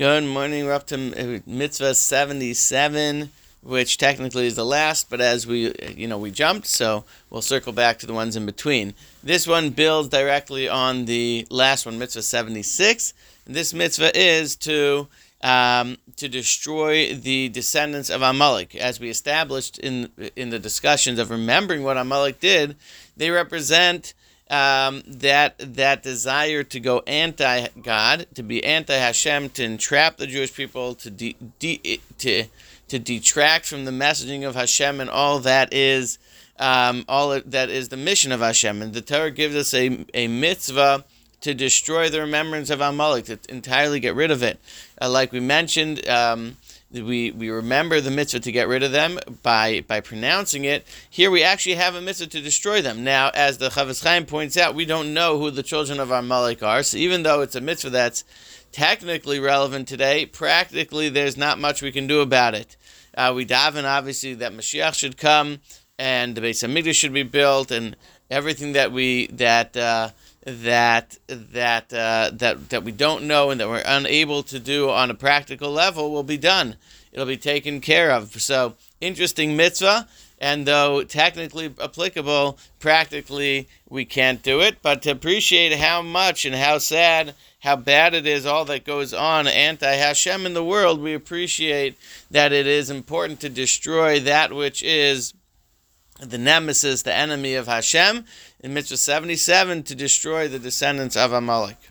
Good morning. We're up to uh, mitzvah 77, which technically is the last, but as we, you know, we jumped, so we'll circle back to the ones in between. This one builds directly on the last one, mitzvah 76. This mitzvah is to um, to destroy the descendants of Amalek. As we established in in the discussions of remembering what Amalek did, they represent um, that that desire to go anti God, to be anti Hashem, to entrap the Jewish people, to de, de, to to detract from the messaging of Hashem and all that is um, all that is the mission of Hashem. And the Torah gives us a, a mitzvah to destroy the remembrance of Amalek, to entirely get rid of it. Uh, like we mentioned. Um, we, we remember the mitzvah to get rid of them by by pronouncing it. Here we actually have a mitzvah to destroy them. Now, as the Chofetz Chaim points out, we don't know who the children of our Amalek are. So even though it's a mitzvah that's technically relevant today, practically there's not much we can do about it. Uh, we daven obviously that Mashiach should come and the Beis Hamikdash should be built and everything that we that. Uh, that that uh, that that we don't know and that we're unable to do on a practical level will be done. It'll be taken care of. So interesting mitzvah, and though technically applicable, practically we can't do it. But to appreciate how much and how sad, how bad it is, all that goes on anti Hashem in the world, we appreciate that it is important to destroy that which is the nemesis, the enemy of Hashem, in Mitzvah 77 to destroy the descendants of Amalek.